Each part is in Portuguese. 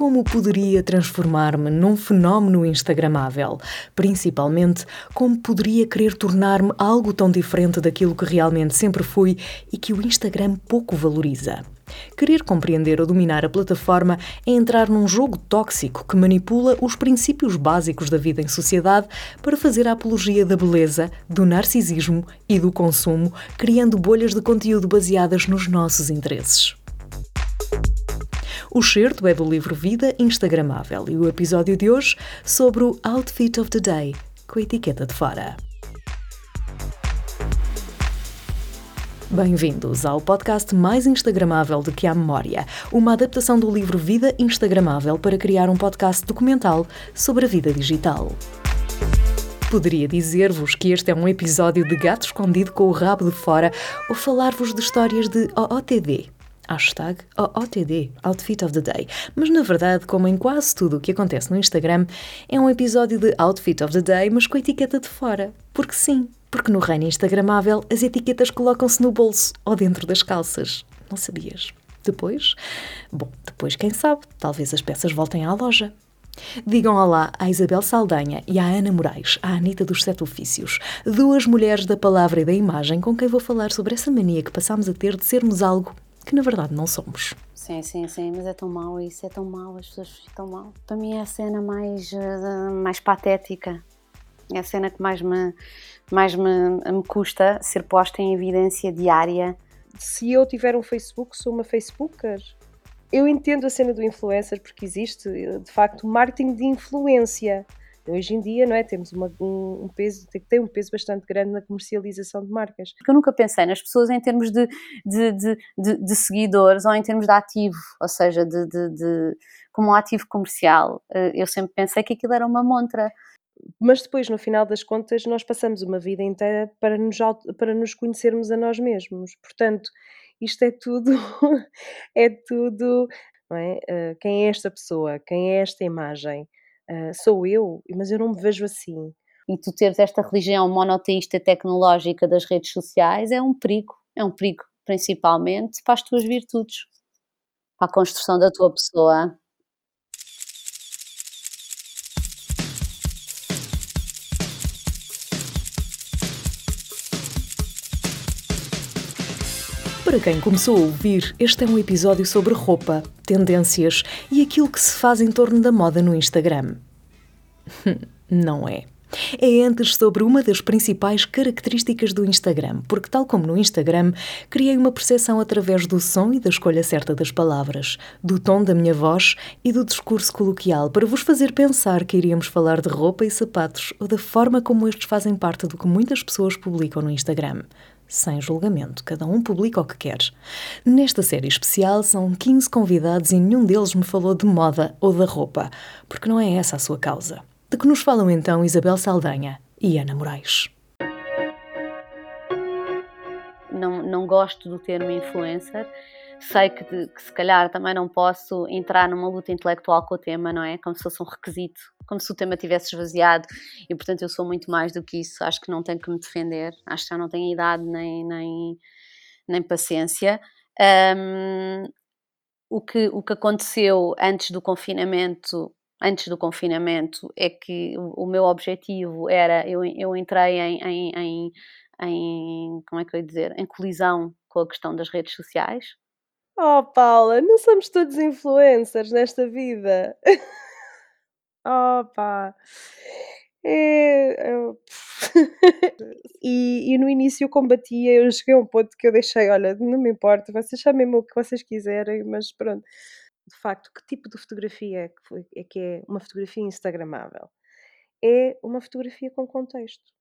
como poderia transformar-me num fenómeno instagramável? Principalmente, como poderia querer tornar-me algo tão diferente daquilo que realmente sempre fui e que o Instagram pouco valoriza? Querer compreender ou dominar a plataforma é entrar num jogo tóxico que manipula os princípios básicos da vida em sociedade para fazer a apologia da beleza, do narcisismo e do consumo, criando bolhas de conteúdo baseadas nos nossos interesses. O certo é do livro Vida Instagramável e o episódio de hoje sobre o Outfit of the Day, com a etiqueta de fora. Bem-vindos ao podcast mais Instagramável do que a memória, uma adaptação do livro Vida Instagramável para criar um podcast documental sobre a vida digital. Poderia dizer-vos que este é um episódio de gato escondido com o rabo de fora ou falar-vos de histórias de OOTD, hashtag OOTD, Outfit of the Day. Mas na verdade, como em quase tudo o que acontece no Instagram, é um episódio de Outfit of the Day, mas com a etiqueta de fora. Porque sim, porque no reino Instagramável as etiquetas colocam-se no bolso ou dentro das calças. Não sabias? Depois? Bom, depois quem sabe, talvez as peças voltem à loja. Digam olá à Isabel Saldanha e à Ana Moraes, a Anita dos Sete Ofícios, duas mulheres da palavra e da imagem com quem vou falar sobre essa mania que passamos a ter de sermos algo que na verdade não somos. Sim, sim, sim, mas é tão mau isso, é tão mau, as pessoas ficam mal. Para mim é a cena mais, uh, mais patética, é a cena que mais me, mais me, me custa ser posta em evidência diária. Se eu tiver um Facebook, sou uma Facebooker. Eu entendo a cena do influencer porque existe, de facto, marketing de influência hoje em dia, não é? Temos uma, um, um, peso, tem um peso bastante grande na comercialização de marcas. Porque eu nunca pensei nas pessoas em termos de, de, de, de, de seguidores ou em termos de ativo, ou seja, de, de, como um ativo comercial. Eh, eu sempre pensei que aquilo era uma montra. Mas depois, no final das contas, nós passamos uma vida inteira para nos, para nos conhecermos a nós mesmos. Portanto, isto é tudo, é tudo, é? Uh, quem é esta pessoa? Quem é esta imagem? Uh, sou eu, mas eu não me vejo assim. E tu teres esta religião monoteísta tecnológica das redes sociais é um perigo, é um perigo principalmente para as tuas virtudes, para a construção da tua pessoa. Para quem começou a ouvir, este é um episódio sobre roupa, tendências e aquilo que se faz em torno da moda no Instagram. Não é. É antes sobre uma das principais características do Instagram, porque, tal como no Instagram, criei uma percepção através do som e da escolha certa das palavras, do tom da minha voz e do discurso coloquial, para vos fazer pensar que iríamos falar de roupa e sapatos ou da forma como estes fazem parte do que muitas pessoas publicam no Instagram sem julgamento, cada um publica o que quer. Nesta série especial são 15 convidados e nenhum deles me falou de moda ou da roupa, porque não é essa a sua causa. De que nos falam então Isabel Saldanha e Ana Moraes. Não, não gosto do termo influencer, sei que, que, se calhar também não posso entrar numa luta intelectual com o tema, não é? Como se fosse um requisito, como se o tema tivesse esvaziado e, portanto, eu sou muito mais do que isso. Acho que não tenho que me defender, acho que já não tenho idade nem, nem, nem paciência. Um, o, que, o que aconteceu antes do confinamento antes do confinamento é que o, o meu objetivo era eu, eu entrei em, em, em, em como é que eu ia dizer em colisão com a questão das redes sociais Oh, Paula, não somos todos influencers nesta vida. Oh, pá. É, eu... e, e no início eu combatia, eu cheguei a um ponto que eu deixei, olha, não me importa, vocês chamem-me o que vocês quiserem, mas pronto. De facto, que tipo de fotografia é que, é que é uma fotografia instagramável? É uma fotografia com contexto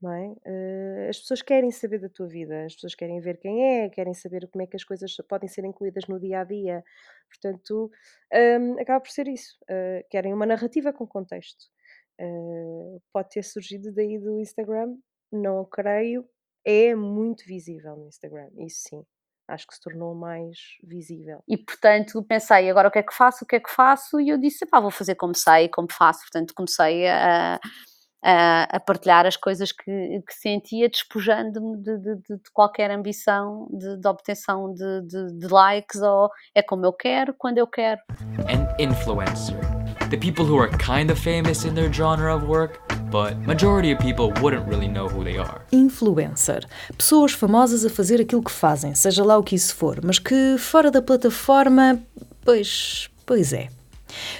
não é? Uh, as pessoas querem saber da tua vida, as pessoas querem ver quem é, querem saber como é que as coisas podem ser incluídas no dia a dia. Portanto, um, acaba por ser isso. Uh, querem uma narrativa com contexto. Uh, pode ter surgido daí do Instagram, não creio. É muito visível no Instagram, isso sim. Acho que se tornou mais visível. E portanto pensei, agora o que é que faço, o que é que faço? E eu disse, pá, vou fazer como sei, como faço. Portanto comecei a a, a partilhar as coisas que, que sentia, despojando-me de, de, de, qualquer ambição de, de obtenção de, de, likes ou é como eu quero, quando eu quero. An influencer. The people who are kind of famous in their genre of work, but majority of people wouldn't really know who they are. Influencer. Pessoas famosas a fazer aquilo que fazem, seja lá o que isso for, mas que fora da plataforma, pois, pois é.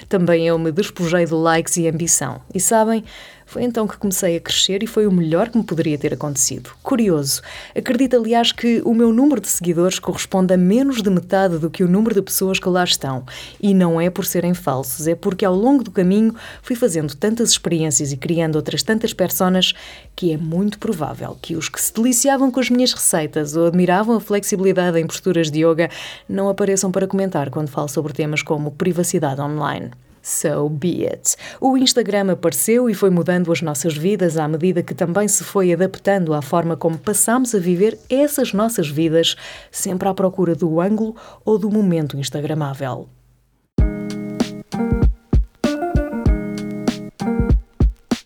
Também eu me despojei de likes e ambição. E sabem, foi então que comecei a crescer e foi o melhor que me poderia ter acontecido. Curioso. Acredito, aliás, que o meu número de seguidores corresponde a menos de metade do que o número de pessoas que lá estão. E não é por serem falsos, é porque ao longo do caminho fui fazendo tantas experiências e criando outras tantas personas que é muito provável que os que se deliciavam com as minhas receitas ou admiravam a flexibilidade em posturas de yoga não apareçam para comentar quando falo sobre temas como privacidade online. So be it. O Instagram apareceu e foi mudando as nossas vidas à medida que também se foi adaptando à forma como passamos a viver essas nossas vidas, sempre à procura do ângulo ou do momento Instagramável.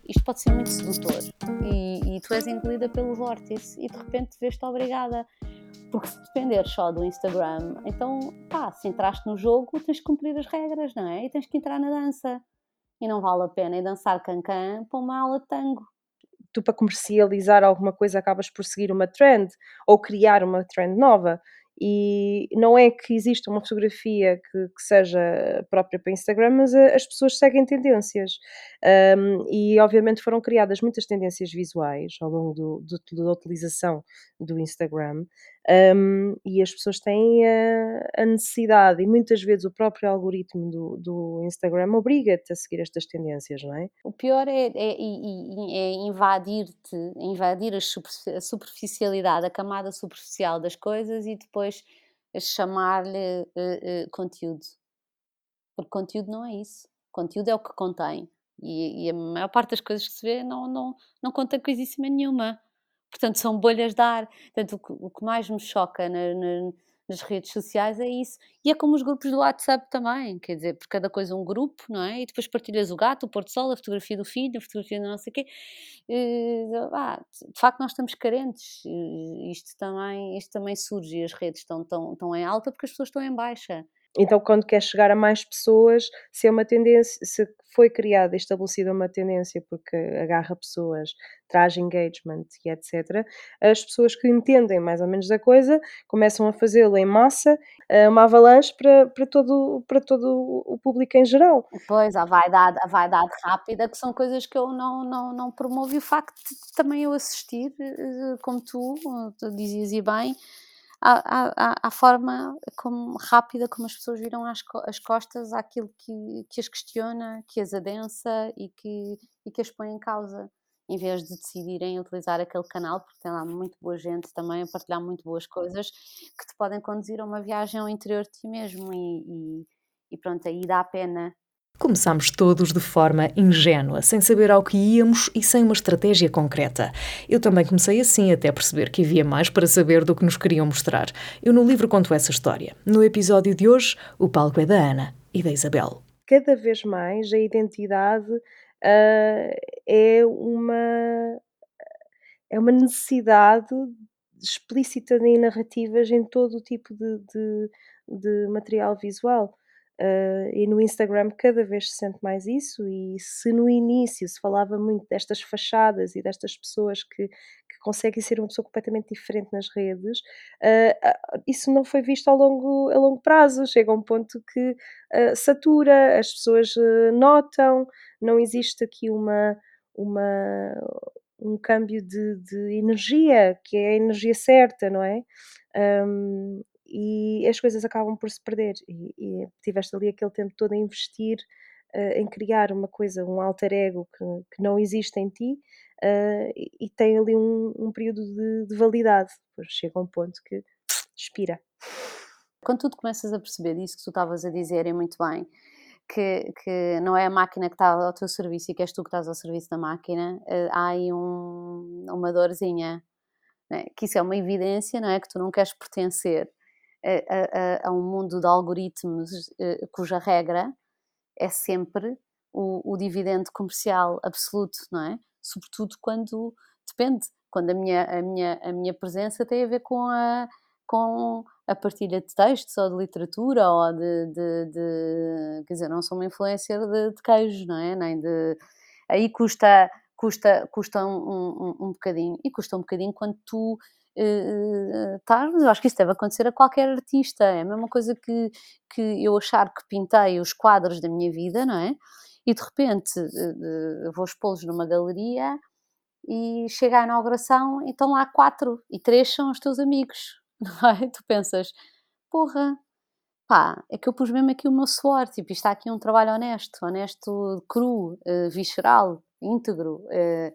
Isto pode ser muito sedutor e, e tu és engolida pelo vórtice e de repente vês-te obrigada porque se depender só do Instagram, então, pá, se entraste no jogo, tens que cumprir as regras, não é? E tens que entrar na dança. E não vale a pena ir dançar cancan para uma aula de tango. Tu, para comercializar alguma coisa, acabas por seguir uma trend ou criar uma trend nova. E não é que exista uma fotografia que, que seja própria para Instagram, mas a, as pessoas seguem tendências. Um, e obviamente foram criadas muitas tendências visuais ao longo do, do, da utilização do Instagram. Um, e as pessoas têm a, a, necessidade, e muitas vezes o próprio algoritmo do, do Instagram obriga-te a seguir estas tendências, não é? O pior é, é, é invadir-te, invadir a superficialidade, a camada superficial das coisas e depois chamar-lhe uh, uh, conteúdo. Porque conteúdo não é isso. Conteúdo é o que contém. E, e, a maior parte das coisas que se vê não, não, não conta coisíssima nenhuma. Portanto, são bolhas de ar. Portanto, o que, o que mais me choca na, na, nas redes sociais é isso. E é como os grupos do WhatsApp também, quer dizer, por cada coisa um grupo, não é? E depois partilhas o gato, o porto sol, a fotografia do filho, a fotografia do não sei o quê. E, ah, de facto, nós estamos carentes. Isto também, isto também surge e as redes estão, estão, estão em alta porque as pessoas estão em baixa. Então, quando quer chegar a mais pessoas, se é uma tendência, se foi criada e estabelecida uma tendência porque agarra pessoas, traz engagement e etc., as pessoas que entendem mais ou menos da coisa começam a fazê-lo em massa, eh, uma avalanche para, para, todo, para todo o público em geral. Pois, a vaidade, a vaidade rápida, que são coisas que eu não, não, não promovo, e o facto de também eu assistir, eh, como tu, tu dizias e bem, à, forma como, rápida como as pessoas viram as, as costas àquilo que, que as questiona, que as adensa e que, e que as põe em causa, em vez de decidirem utilizar aquele canal, porque tem lá muito boa gente também a partilhar muito boas coisas que te podem conduzir a uma viagem ao interior de ti mesmo e, e, e pronto, aí dá a pena Começámos todos de forma ingênua, sem saber ao que íamos e sem uma estratégia concreta. Eu também comecei assim, até perceber que havia mais para saber do que nos queriam mostrar. Eu no livro conto essa história. No episódio de hoje, o palco é da Ana e da Isabel. Cada vez mais a identidade uh, é uma é uma necessidade explícita em narrativas em todo o tipo de, de, de material visual. Uh, e no Instagram cada vez se sente mais isso, e se no início se falava muito destas fachadas e destas pessoas que, que conseguem ser uma pessoa completamente diferente nas redes, uh, isso não foi visto ao longo, a longo prazo. Chega a um ponto que uh, satura, as pessoas notam, não existe aqui uma, uma, um câmbio de, de energia, que é a energia certa, não é? Um, e as coisas acabam por se perder. E, e tiveste ali aquele tempo todo a investir uh, em criar uma coisa, um alter ego que, que não existe em ti uh, e, e, tem ali um, um período de, de, validade. Depois chega um ponto que expira. Quando tu começas a perceber isso que tu estavas a dizer, é muito bem. Que, que, não é a máquina que está ao teu serviço e que és tu que estás ao serviço da máquina, uh, há aí um, uma dorzinha, né? que isso é uma evidência, não é? Que tu não queres pertencer a, a, a um mundo de algoritmos uh, cuja regra é sempre o, o, dividendo comercial absoluto, não é? sobretudo quando depende, quando a minha, a minha, a minha presença tem a ver com a, com a partilha de textos ou de literatura ou de, de, de quer dizer, não sou uma influência de, de não é? Nem de aí custa custa, custa um, um, um bocadinho e custa um bocadinho quando tu uh, estás, eu acho que isso deve acontecer a qualquer artista, é a mesma coisa que, que eu achar que pintei os quadros da minha vida, não é? E de repente uh, vou expô-los numa galeria e chega à inauguração e estão lá quatro e três são os teus amigos, não é? Tu pensas, porra, pá, é que eu pus mesmo aqui o meu suor, tipo, está aqui um trabalho honesto, honesto, cru, visceral, íntegro. Uh,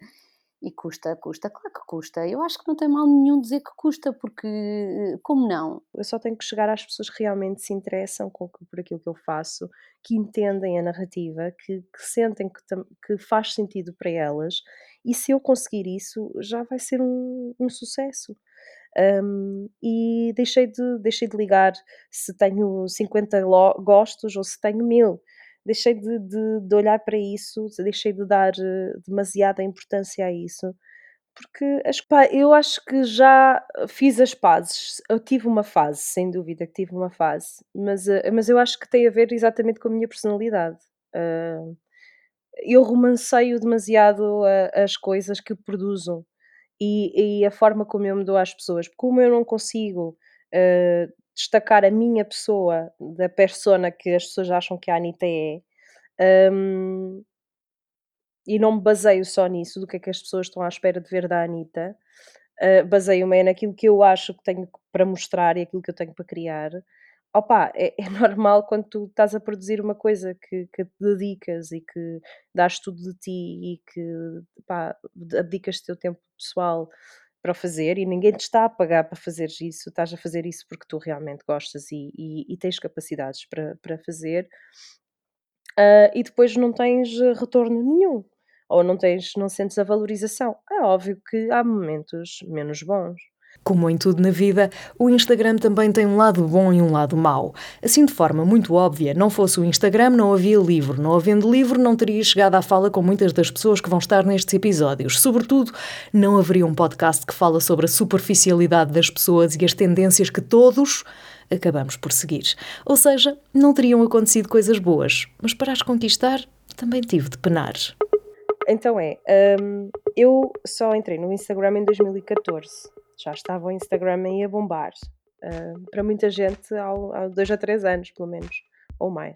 e custa, custa, claro que custa. Eu acho que não tem mal nenhum dizer que custa, porque eh, como não? Eu só tenho que chegar às pessoas que realmente se interessam com, por aquilo que eu faço, que entendem a narrativa, que, que sentem que, que, faz sentido para elas, e se eu conseguir isso, já vai ser um, um sucesso. Um, e deixei de, deixei de ligar se tenho 50 gostos ou se tenho mil. Deixei de, de, de olhar para isso, deixei de dar eh, demasiada importância a isso, porque pá, eu acho que já fiz as pazes. Eu tive uma fase, sem dúvida que tive uma fase, mas, eh, mas eu acho que tem a ver exatamente com a minha personalidade. Uh, eu romanceio demasiado as coisas que produzo e, e, a forma como eu me dou às pessoas, porque como eu não consigo uh, destacar a minha pessoa da persona que as pessoas acham que a Anitta é, um, e não me baseio só nisso, do que é que as pessoas estão à espera de ver da Anitta, uh, baseio-me naquilo que eu acho que tenho para mostrar e aquilo que eu tenho para criar. Opa, é, é normal quando tu estás a produzir uma coisa que, que te dedicas e que dás tudo de ti e que pá, abdicas do teu tempo pessoal para fazer e ninguém te está a pagar para fazeres isso, estás a fazer isso porque tu realmente gostas e, e, e tens capacidades para, para fazer uh, e depois não tens retorno nenhum ou não tens, não sentes a valorização. É óbvio que há momentos menos bons. Como em tudo na vida, o Instagram também tem um lado bom e um lado mau. Assim, de forma muito óbvia, não fosse o Instagram, não havia livro. Não havendo livro, não teria chegado à fala com muitas das pessoas que vão estar nestes episódios. Sobretudo, não haveria um podcast que fala sobre a superficialidade das pessoas e as tendências que todos acabamos por seguir. Ou seja, não teriam acontecido coisas boas. Mas para as conquistar, também tive de penar. Então é, hum, eu só entrei no Instagram em 2014 já estava o Instagram aí a bombar. Uh, para muita gente há, há dois a três anos, pelo menos, ou mais.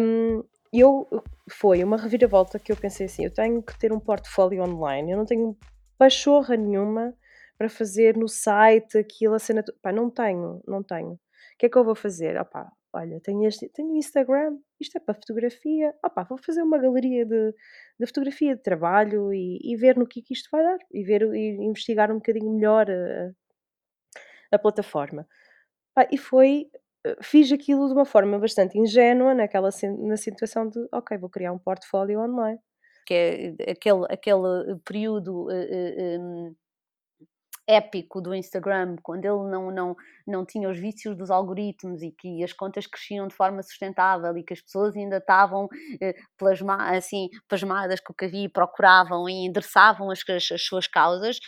Um, eu foi uma reviravolta que eu pensei assim: eu tenho que ter um portfólio online, eu não tenho pachorra nenhuma para fazer no site aquilo, a cena. Pá, não tenho, não tenho. O que é que eu vou fazer? Opá, olha, tenho, este, tenho Instagram, isto é para fotografia, opá, vou fazer uma galeria de, de fotografia de trabalho e, e, ver no que, é que isto vai dar e ver e investigar um bocadinho melhor a, a plataforma. e foi, eh, fiz aquilo de uma forma bastante ingênua naquela na situação de, ok, vou criar um portfólio online. Que é aquele, aquele período uh, uh, um épico do Instagram, quando ele não, não, não tinha os vícios dos algoritmos e que as contas cresciam de forma sustentável e que as pessoas ainda estavam eh, plasma, assim, pasmadas com o que havia procuravam e endereçavam as, as, as suas causas,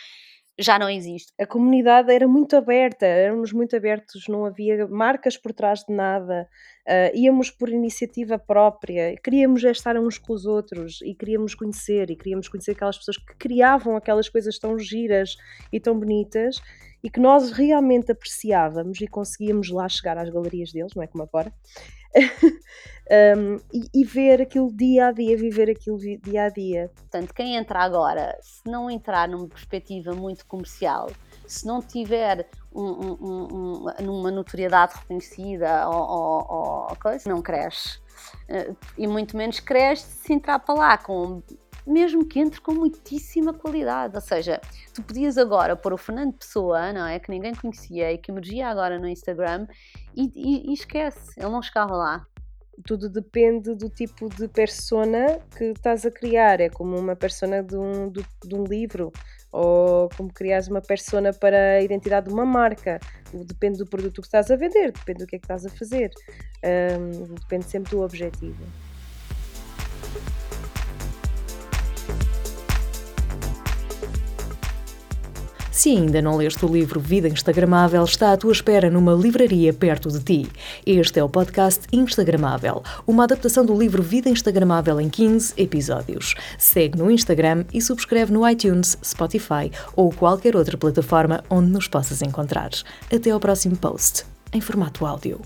já não existe. A comunidade era muito aberta, éramos muito abertos, não havia marcas por trás de nada, uh, íamos por iniciativa própria, queríamos estar uns com os outros e queríamos conhecer, e queríamos conhecer aquelas pessoas que criavam aquelas coisas tão giras e tão bonitas e que nós realmente apreciávamos e conseguíamos lá chegar às galerias deles, não é como agora, um, e, e, ver aquilo dia a dia, viver aquilo dia a dia. Portanto, quem entra agora, se não entrar numa perspectiva muito comercial, se não tiver um, um, um, numa notoriedade reconhecida ou, ou, ou coisa, não cresce. Uh, e muito menos cresce se entrar para lá com mesmo que entre com muitíssima qualidade. Ou seja, tu podias agora pôr o Fernando Pessoa, não é? Que ninguém conhecia e que emergia agora no Instagram e, e, e esquece, ele não chegava lá. Tudo depende do tipo de persona que estás a criar. É como uma persona de um, de, de um livro ou como criares uma persona para a identidade de uma marca. Depende do produto que estás a vender, depende do que é que estás a fazer. Um, depende sempre do objetivo. Se ainda não leste o livro Vida Instagramável, está à tua espera numa livraria perto de ti. Este é o podcast Instagramável, uma adaptação do livro Vida Instagramável em 15 episódios. Segue no Instagram e subscreve no iTunes, Spotify ou qualquer outra plataforma onde nos possas encontrar. Até ao próximo post, em formato áudio.